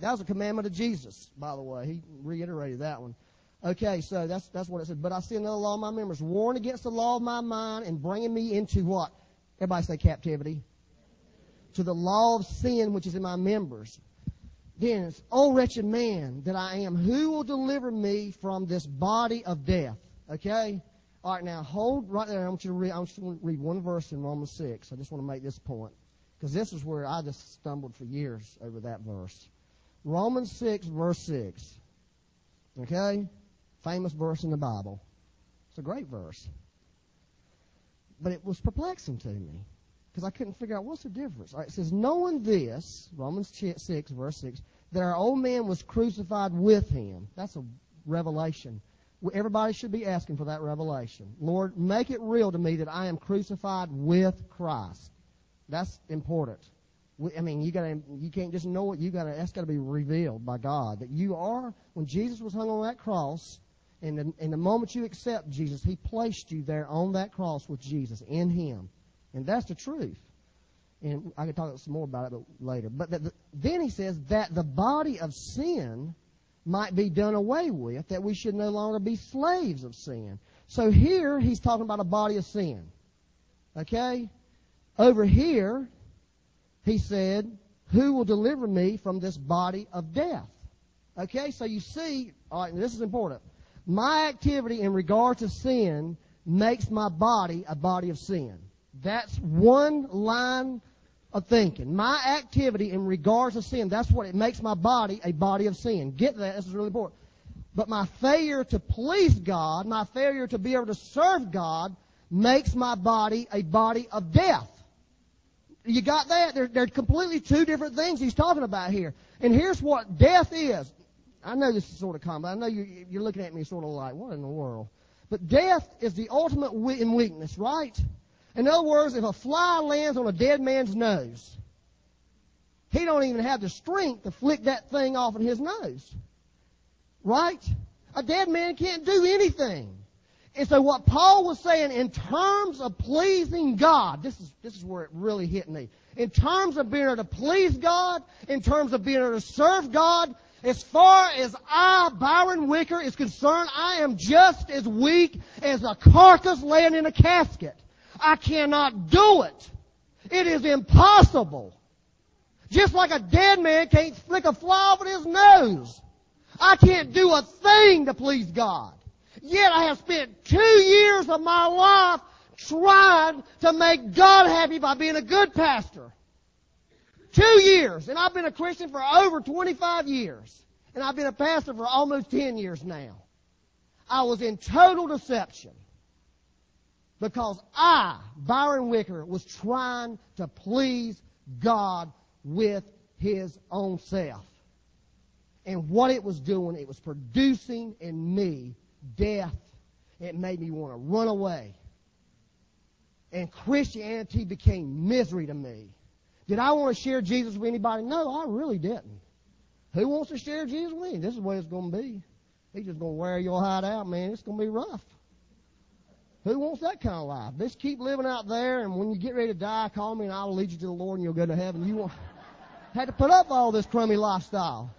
That was a commandment of Jesus, by the way. He reiterated that one. Okay, so that's that's what it said. But I see another law of my members, warn against the law of my mind and bringing me into what? Everybody say captivity. To the law of sin which is in my members. Then it's, oh wretched man that I am, who will deliver me from this body of death? Okay? All right, now hold right there. I want you to read, I want you to read one verse in Romans 6. I just want to make this point. Because this is where I just stumbled for years over that verse. Romans 6, verse 6. Okay? Famous verse in the Bible. It's a great verse. But it was perplexing to me because I couldn't figure out what's the difference. It says, knowing this, Romans 6, verse 6, that our old man was crucified with him. That's a revelation. Everybody should be asking for that revelation. Lord, make it real to me that I am crucified with Christ. That's important. I mean, you gotta, you can't just know it. You gotta, that's gotta be revealed by God that you are. When Jesus was hung on that cross, and the, in the moment you accept Jesus, He placed you there on that cross with Jesus in Him. And that's the truth. And I can talk some more about it later. But the, then he says that the body of sin might be done away with, that we should no longer be slaves of sin. So here he's talking about a body of sin. Okay? Over here, he said, Who will deliver me from this body of death? Okay, so you see, all right, this is important. My activity in regard to sin makes my body a body of sin. That's one line of thinking. My activity in regards to sin, that's what it makes my body a body of sin. Get that, this is really important. But my failure to please God, my failure to be able to serve God, makes my body a body of death. You got that? They're, they're completely two different things he's talking about here. And here's what death is. I know this is sort of common. I know you, you're looking at me sort of like, what in the world? But death is the ultimate in weakness, right? In other words, if a fly lands on a dead man's nose, he don't even have the strength to flick that thing off in his nose. Right? A dead man can't do anything. And so what Paul was saying in terms of pleasing God, this is, this is where it really hit me. In terms of being able to please God, in terms of being able to serve God, as far as I, Byron Wicker, is concerned, I am just as weak as a carcass laying in a casket. I cannot do it. It is impossible. Just like a dead man can't flick a fly off his nose. I can't do a thing to please God. Yet I have spent two years of my life trying to make God happy by being a good pastor. Two years. And I've been a Christian for over 25 years. And I've been a pastor for almost 10 years now. I was in total deception because I, Byron Wicker, was trying to please God with his own self. And what it was doing, it was producing in me death. It made me want to run away. And Christianity became misery to me. Did I want to share Jesus with anybody? No, I really didn't. Who wants to share Jesus with me? This is what it's going to be. He's just going to wear your hide out, man. It's going to be rough. Who wants that kind of life? Just keep living out there, and when you get ready to die, call me, and I'll lead you to the Lord, and you'll go to heaven. You won't had to put up all this crummy lifestyle.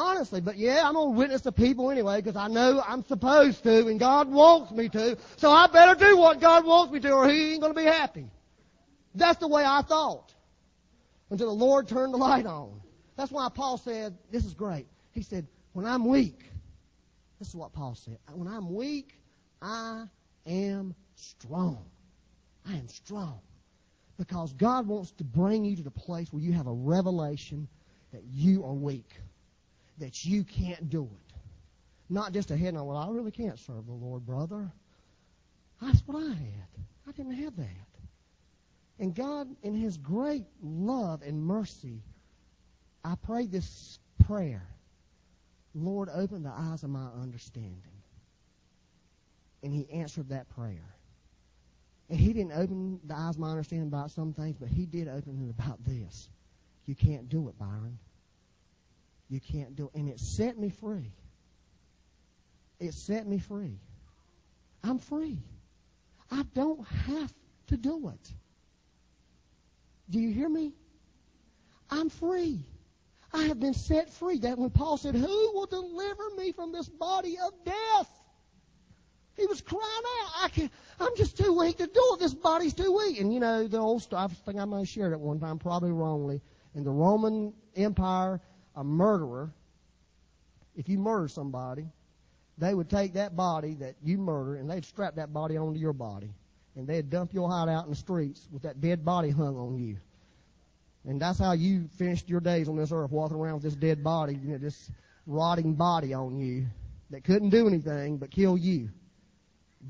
Honestly, but yeah, I'm gonna witness to people anyway because I know I'm supposed to, and God wants me to. So I better do what God wants me to, or He ain't gonna be happy. That's the way I thought until the Lord turned the light on. That's why Paul said, "This is great." He said, "When I'm weak." This is what Paul said. When I'm weak, I am strong. I am strong. Because God wants to bring you to the place where you have a revelation that you are weak, that you can't do it. Not just a head on, well, I really can't serve the Lord, brother. That's what I had. I didn't have that. And God, in His great love and mercy, I prayed this prayer Lord, open the eyes of my understanding. And he answered that prayer. And he didn't open the eyes of my understanding about some things, but he did open it about this. You can't do it, Byron. You can't do it. And it set me free. It set me free. I'm free. I don't have to do it. Do you hear me? I'm free. I have been set free. That when Paul said, Who will deliver me from this body of death? He was crying out, I can I'm just too weak to do it. This body's too weak. And you know, the old story, I think I might have shared it one time, probably wrongly. In the Roman Empire, a murderer, if you murder somebody, they would take that body that you murder and they'd strap that body onto your body. And they'd dump your hide out in the streets with that dead body hung on you. And that's how you finished your days on this earth, walking around with this dead body, you know, this rotting body on you that couldn't do anything but kill you.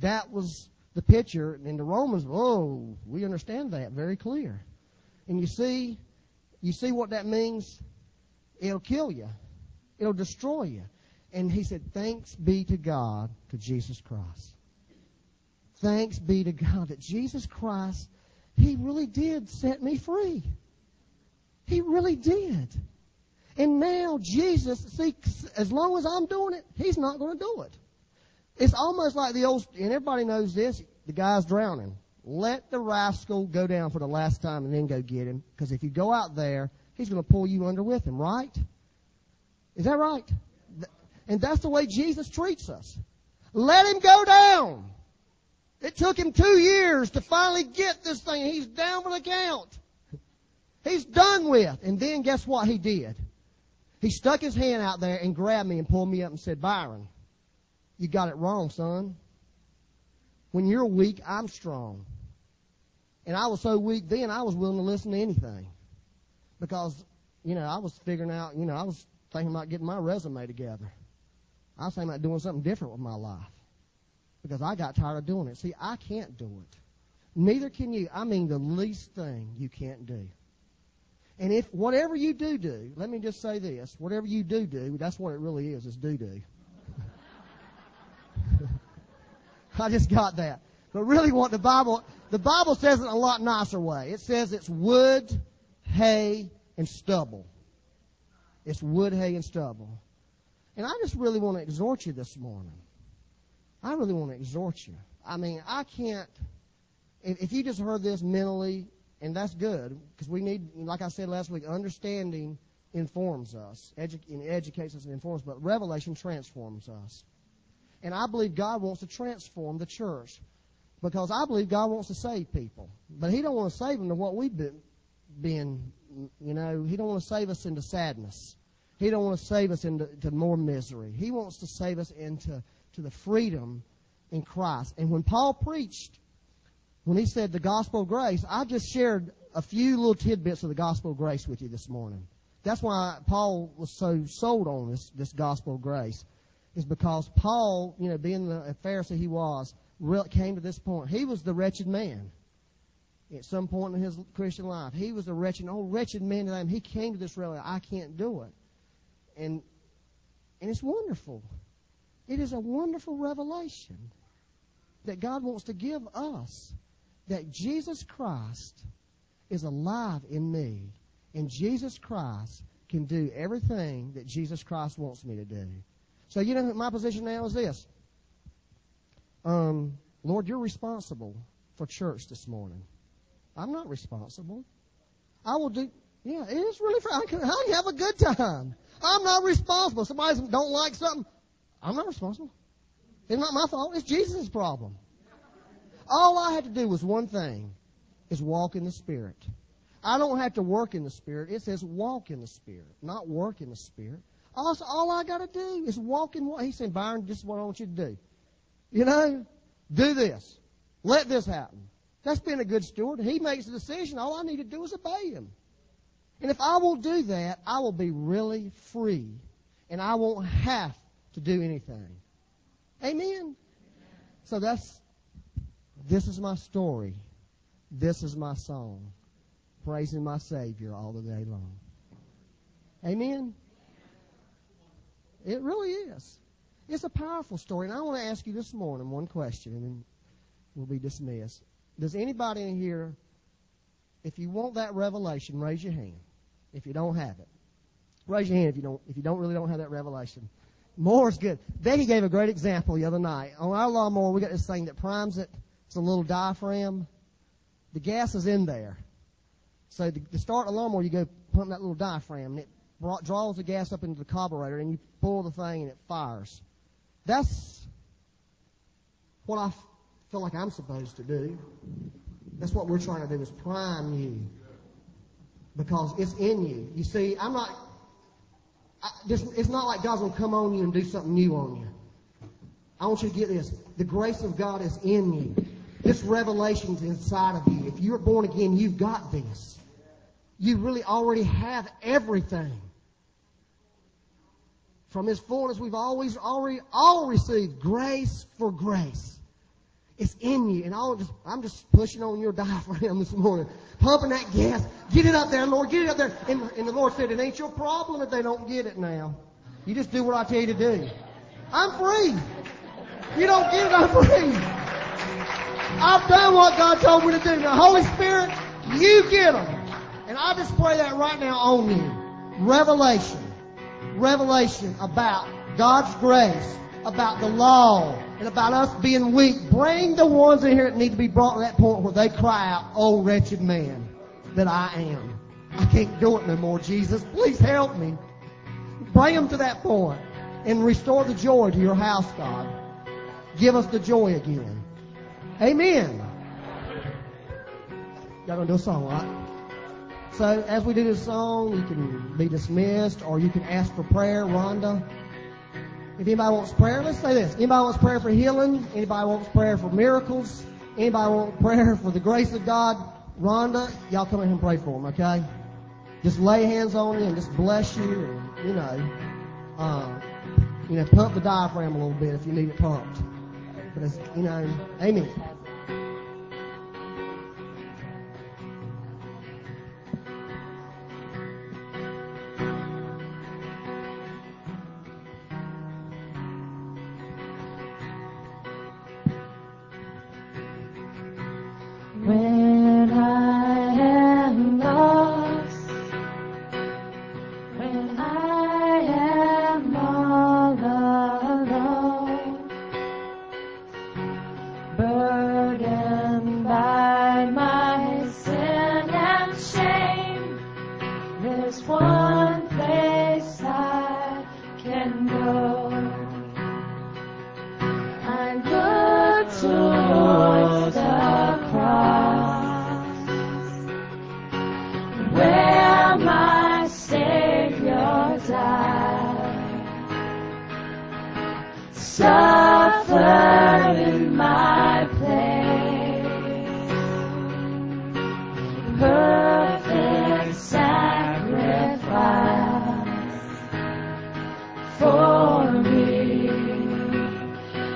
That was the picture. And the Romans, oh, we understand that very clear. And you see, you see what that means? It'll kill you. It'll destroy you. And he said, thanks be to God, to Jesus Christ. Thanks be to God that Jesus Christ, He really did set me free. He really did. And now Jesus, see, as long as I'm doing it, He's not going to do it. It's almost like the old, and everybody knows this, the guy's drowning. Let the rascal go down for the last time and then go get him. Because if you go out there, he's going to pull you under with him, right? Is that right? And that's the way Jesus treats us. Let him go down. It took him two years to finally get this thing. He's down for the count. He's done with. And then guess what he did? He stuck his hand out there and grabbed me and pulled me up and said, Byron, you got it wrong, son. When you're weak, I'm strong. And I was so weak then, I was willing to listen to anything. Because, you know, I was figuring out, you know, I was thinking about getting my resume together. I was thinking about doing something different with my life. Because I got tired of doing it. See, I can't do it. Neither can you. I mean, the least thing you can't do. And if whatever you do do, let me just say this, whatever you do do, that's what it really is, is do do. I just got that. But really what the Bible, the Bible says it in a lot nicer way. It says it's wood, hay, and stubble. It's wood, hay, and stubble. And I just really want to exhort you this morning. I really want to exhort you. I mean, I can't, if, if you just heard this mentally, and that's good, because we need, like I said last week, understanding informs us, edu- educates us and informs, but revelation transforms us. And I believe God wants to transform the church because I believe God wants to save people, but He don't want to save them to what we've been, been you know, He don't want to save us into sadness. He don't want to save us into to more misery. He wants to save us into to the freedom in Christ. And when Paul preached, when he said the gospel of grace, I just shared a few little tidbits of the gospel of grace with you this morning. That's why Paul was so sold on this this gospel of grace is because Paul, you know, being the Pharisee he was, came to this point. He was the wretched man. At some point in his Christian life, he was a wretched, old wretched man them. He came to this realization, I can't do it. And, and it's wonderful. It is a wonderful revelation that God wants to give us that Jesus Christ is alive in me and Jesus Christ can do everything that Jesus Christ wants me to do. So you know my position now is this. Um, Lord, you're responsible for church this morning. I'm not responsible. I will do. Yeah, it is really. I can, I can have a good time. I'm not responsible. Somebody don't like something. I'm not responsible. It's not my fault. It's Jesus' problem. All I had to do was one thing: is walk in the Spirit. I don't have to work in the Spirit. It says walk in the Spirit, not work in the Spirit. All, all I got to do is walk in what He said, Byron, this is what I want you to do. You know, do this. Let this happen. That's being a good steward. He makes the decision. All I need to do is obey Him. And if I will do that, I will be really free. And I won't have to do anything. Amen. So that's, this is my story. This is my song. Praising my Savior all the day long. Amen. It really is. It's a powerful story. And I want to ask you this morning one question, and then we'll be dismissed. Does anybody in here, if you want that revelation, raise your hand. If you don't have it, raise your hand. If you don't, if you don't really don't have that revelation, more is good. Becky gave a great example the other night on our lawnmower. We got this thing that primes it. It's a little diaphragm. The gas is in there. So to, to start a lawnmower, you go pumping that little diaphragm, and it brought, draws the gas up into the carburetor, and you pull the thing, and it fires. That's what I feel like I'm supposed to do. That's what we're trying to do is prime you because it's in you. You see, I'm not. I, it's not like God's gonna come on you and do something new on you. I want you to get this. The grace of God is in you. This revelation's inside of you. If you're born again, you've got this. You really already have everything. From His fullness, we've always already all received grace for grace. It's in you, and I'll just, I'm just pushing on your diaphragm this morning, pumping that gas. Get it up there, Lord. Get it up there. And, and the Lord said, "It ain't your problem if they don't get it now. You just do what I tell you to do. I'm free. You don't get it, I'm free. I've done what God told me to do. Now, Holy Spirit, you get them. And I just pray that right now on you. Revelation. Revelation about God's grace, about the law, and about us being weak. Bring the ones in here that need to be brought to that point where they cry out, Oh, wretched man that I am. I can't do it no more, Jesus. Please help me. Bring them to that point and restore the joy to your house, God. Give us the joy again. Amen. Y'all gonna do a song, right? So as we do this song, you can be dismissed or you can ask for prayer, Rhonda. If anybody wants prayer, let's say this. Anybody wants prayer for healing? Anybody wants prayer for miracles? Anybody want prayer for the grace of God? Rhonda, y'all come in here and pray for them, okay? Just lay hands on you and just bless you and, you know, uh, you know, pump the diaphragm a little bit if you need it pumped. But it's, you know, amen. Suffered in my place, perfect sacrifice for me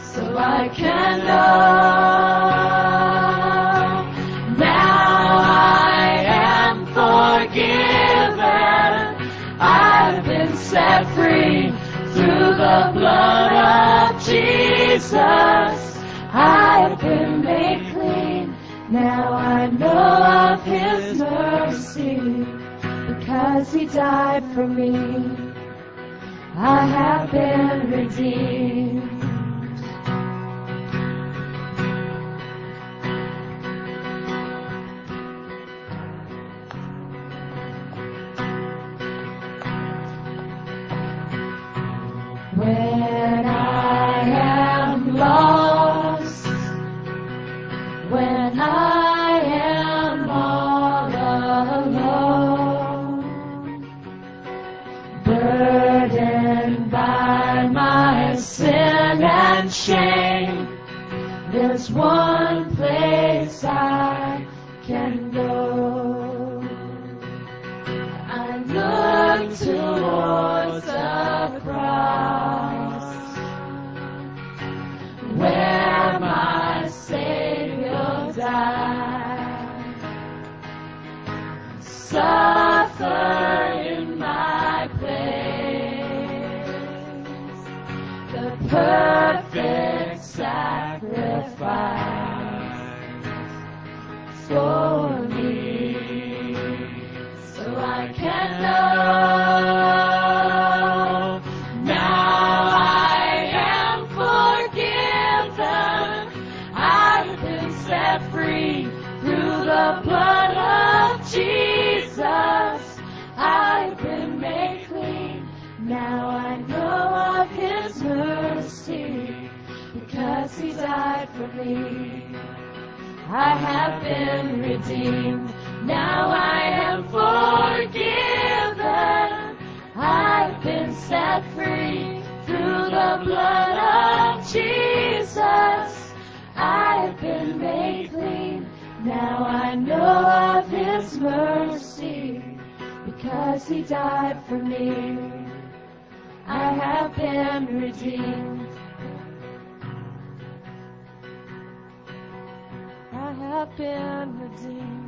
so I can know now I am forgiven. I've been set free through the blood Jesus. I've been made clean. Now I know of His mercy because He died for me. I have been redeemed. For me, so I can know been redeemed. Now I am forgiven. I've been set free through the blood of Jesus. I've been made clean. Now I know of His mercy because He died for me. I have been redeemed. Have been redeemed.